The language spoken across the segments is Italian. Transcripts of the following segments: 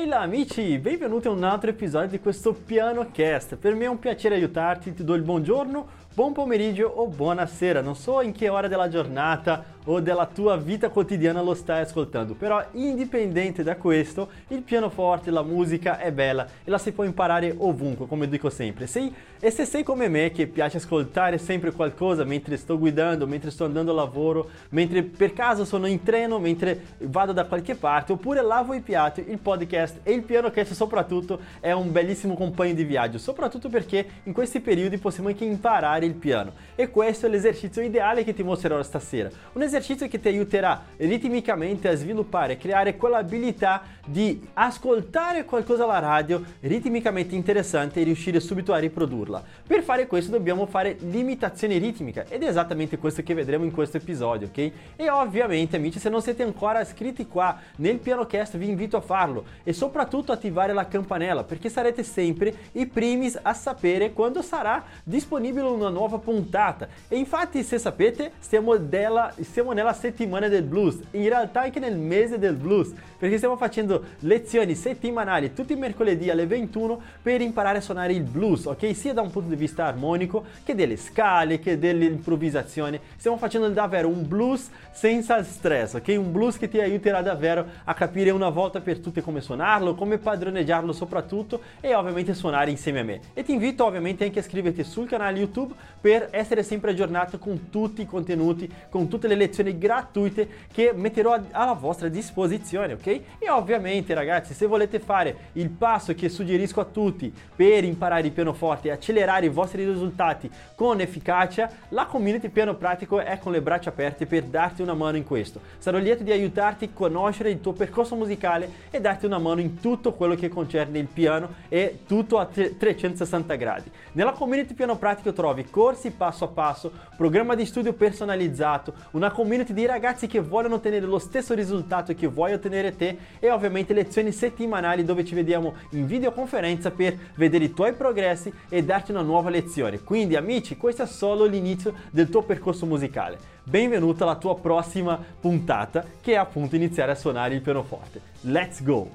Ehi là amici, benvenuti a un altro episodio di questo Piano Cast. Per me è un piacere aiutarti, ti do il buongiorno, buon pomeriggio o buonasera. Non so in che ora della giornata o della tua vita quotidiana lo stai ascoltando, però indipendente da questo, il pianoforte, la musica è bella e la si può imparare ovunque, come dico sempre. Sei, e se sei come me che piace ascoltare sempre qualcosa mentre sto guidando, mentre sto andando al lavoro, mentre per caso sono in treno, mentre vado da qualche parte, oppure lavo i piatti, il podcast e il pianocast soprattutto è un bellissimo compagno di viaggio, soprattutto perché in questi periodi possiamo anche imparare il piano. E questo è l'esercizio ideale che ti mostrerò stasera. Un esercizio che ti aiuterà ritmicamente a sviluppare, creare quell'abilità di ascoltare qualcosa alla radio ritmicamente interessante e riuscire subito a riprodurla. Per fare questo dobbiamo fare l'imitazione ritmica ed è esattamente questo che vedremo in questo episodio, ok? E ovviamente amici, se non siete ancora iscritti qua nel PianoCast vi invito a farlo e soprattutto attivare la campanella perché sarete sempre i primi a sapere quando sarà disponibile una nuova puntata. E infatti, se sapete, stiamo, della, siamo nella settimana del blues, in realtà anche nel mese del blues, perché stiamo facendo lezioni settimanali tutti i mercoledì alle 21 per imparare a suonare il blues, ok? Sia da un punto di vista armonico che delle scale, che dell'improvvisazione. Stiamo facendo davvero un blues senza stress, ok? Un blues che ti aiuterà davvero a capire una volta per tutte come suonarlo, come padroneggiarlo soprattutto e ovviamente suonare insieme a me. E ti invito ovviamente anche a iscriverti sul canale YouTube per essere sempre aggiornato con tutti i contenuti, con tutte le lezioni gratuite che metterò alla vostra disposizione, ok? E ovviamente ragazzi, se volete fare il passo che suggerisco a tutti per imparare il pianoforte e accelerare i vostri risultati con efficacia, la community Piano Pratico è con le braccia aperte per darti una mano in questo. Sarò lieto di aiutarti a conoscere il tuo percorso musicale e darti una mano in tutto quello che concerne il piano e tutto a 360 gradi. Nella community Piano Pratico trovi corsi passo a passo, programma di studio personalizzato, una community di ragazzi che vogliono ottenere lo stesso risultato che vuoi ottenere te e ovviamente lezioni settimanali dove ci vediamo in videoconferenza per vedere i tuoi progressi e darti una nuova lezione. Quindi amici, questo è solo l'inizio del tuo percorso musicale. Benvenuto alla tua prossima puntata che è appunto iniziare a suonare il pianoforte. Let's go!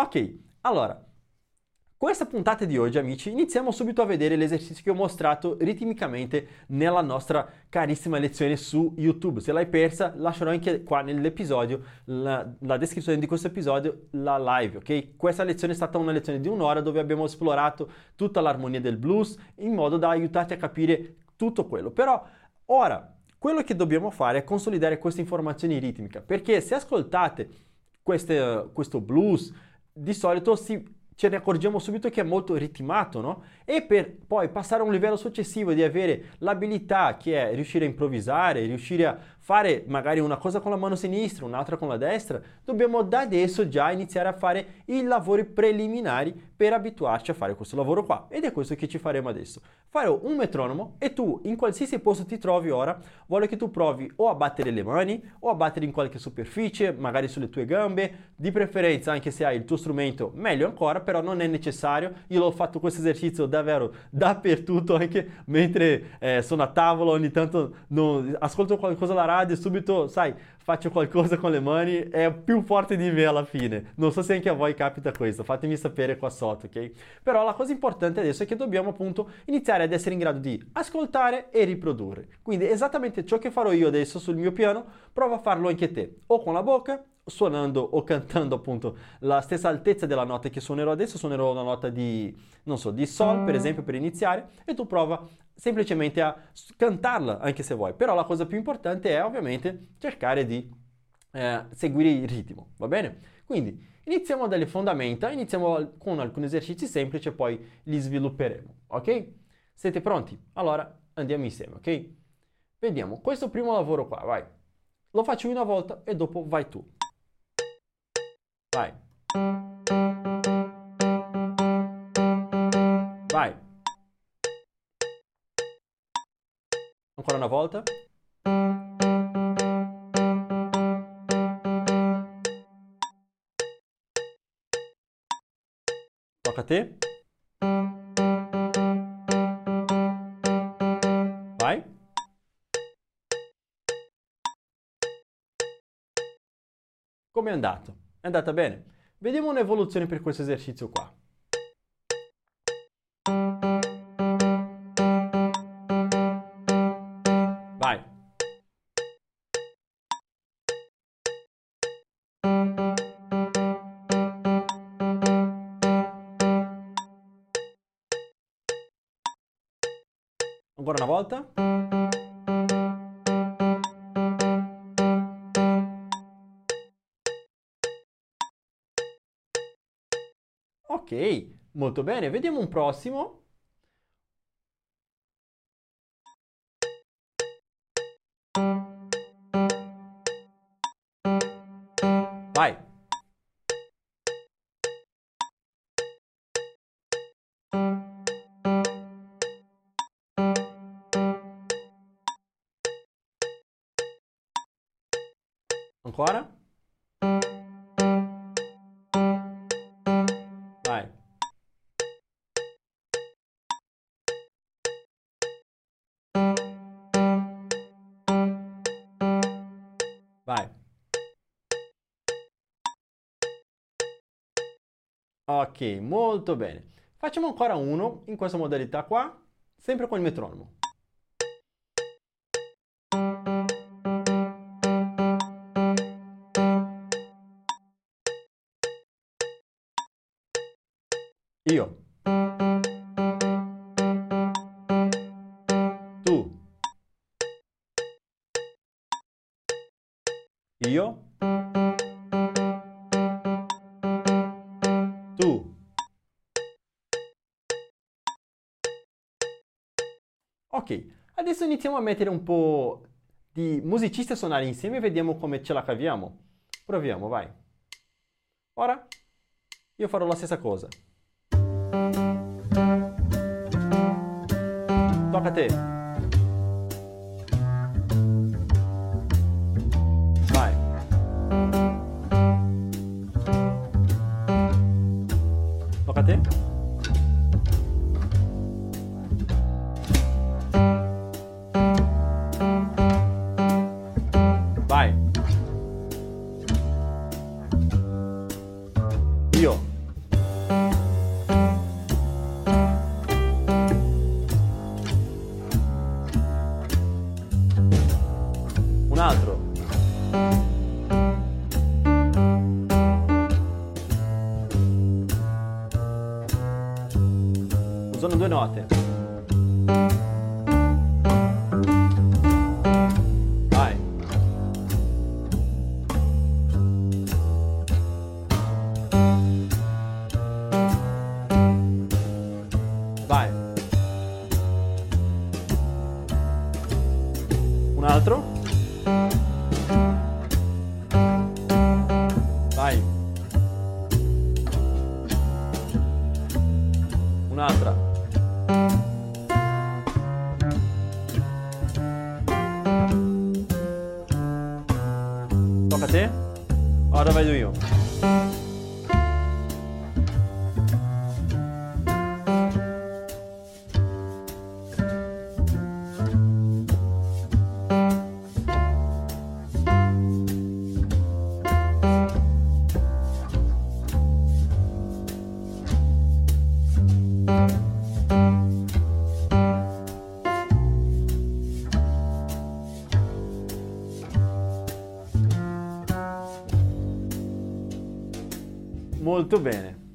Ok, allora, questa puntata di oggi, amici, iniziamo subito a vedere l'esercizio che ho mostrato ritmicamente nella nostra carissima lezione su YouTube. Se l'hai persa, lascerò anche qua nell'episodio, la, la, descrizione di questo episodio, la live, ok? Questa lezione è stata una lezione di un'ora dove abbiamo esplorato tutta l'armonia del blues in modo da aiutarti a capire tutto quello. Però ora, quello che dobbiamo fare è consolidare queste informazioni ritmiche, perché se ascoltate queste, questo blues, di solito si ce ne accorgiamo subito che è molto ritmato, no? E per poi passare a un livello successivo di avere l'abilità che è riuscire a improvvisare, riuscire a fare magari una cosa con la mano sinistra, un'altra con la destra, dobbiamo da adesso già iniziare a fare i lavori preliminari per abituarci a fare questo lavoro qua. Ed è questo che ci faremo adesso. Farò un metronomo e tu in qualsiasi posto ti trovi ora, voglio che tu provi o a battere le mani o a battere in qualche superficie, magari sulle tue gambe, di preferenza anche se hai il tuo strumento, meglio ancora, però non è necessario. Io l'ho fatto questo esercizio davvero dappertutto, anche mentre eh, sono a tavola, ogni tanto non, ascolto qualcosa alla radio radio subito, sai, faccio qualcosa con le mani, è più forte di me alla fine. Non so se anche a voi capita questo, fatemi sapere qua sotto, ok? Però la cosa importante adesso è che dobbiamo appunto iniziare ad essere in grado di ascoltare e riprodurre. Quindi esattamente ciò che farò io adesso sul mio piano, prova a farlo anche te, o con la bocca suonando o cantando appunto la stessa altezza della nota che suonerò adesso, suonerò una nota di, non so, di Sol per esempio per iniziare e tu prova semplicemente a cantarla anche se vuoi, però la cosa più importante è ovviamente cercare di eh, seguire il ritmo, va bene? Quindi iniziamo dalle fondamenta, iniziamo con alcuni esercizi semplici e poi li svilupperemo, ok? Siete pronti? Allora andiamo insieme, ok? Vediamo, questo primo lavoro qua, vai. Lo faccio una volta e dopo vai tu. Vai. Ancora una volta. Tocca a te. Vai. Come è andato? È andata bene? Vediamo un'evoluzione per questo esercizio qua. Ancora una volta. Ok, molto bene. Vediamo un prossimo. Ancora? Vai. Vai. Ok, molto bene. Facciamo ancora uno in questa modalità qua, sempre con il metronomo. Io. Tu. Io. Tu. Ok, adesso iniziamo a mettere un po' di musicisti a suonare insieme e vediamo come ce la caviamo. Proviamo, vai. Ora io farò la stessa cosa. Tocca a te. zona do Norte. Ora vedo io. Molto bene.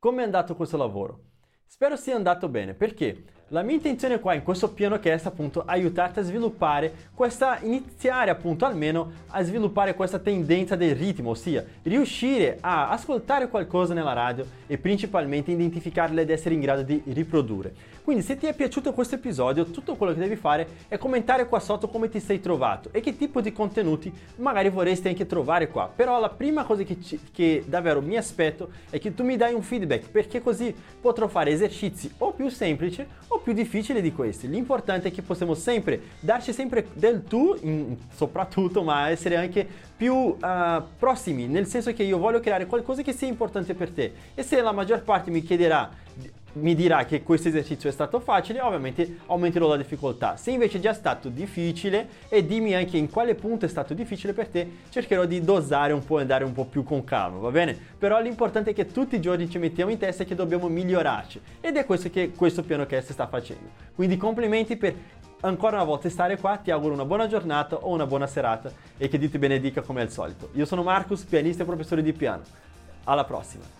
Come è andato questo lavoro? Spero sia andato bene perché la mia intenzione qua in questo piano che è appunto aiutarti a sviluppare questa, iniziare appunto almeno a sviluppare questa tendenza del ritmo, ossia riuscire a ascoltare qualcosa nella radio e principalmente identificarla ed essere in grado di riprodurre. Quindi se ti è piaciuto questo episodio, tutto quello che devi fare è commentare qua sotto come ti sei trovato e che tipo di contenuti magari vorresti anche trovare qua. Però la prima cosa che, ci, che davvero mi aspetto è che tu mi dai un feedback perché così potrò fare esercizi o più semplici o più difficili di questi. L'importante è che possiamo sempre darci sempre del tu, soprattutto, ma essere anche più uh, prossimi, nel senso che io voglio creare qualcosa che sia importante per te. E se la maggior parte mi chiederà mi dirà che questo esercizio è stato facile, ovviamente aumenterò la difficoltà. Se invece è già stato difficile e dimmi anche in quale punto è stato difficile per te, cercherò di dosare un po' e andare un po' più con calma, va bene? Però l'importante è che tutti i giorni ci mettiamo in testa che dobbiamo migliorarci ed è questo che questo piano cast sta facendo. Quindi complimenti per ancora una volta stare qua, ti auguro una buona giornata o una buona serata e che Dio ti benedica come al solito. Io sono Marcus, pianista e professore di piano. Alla prossima!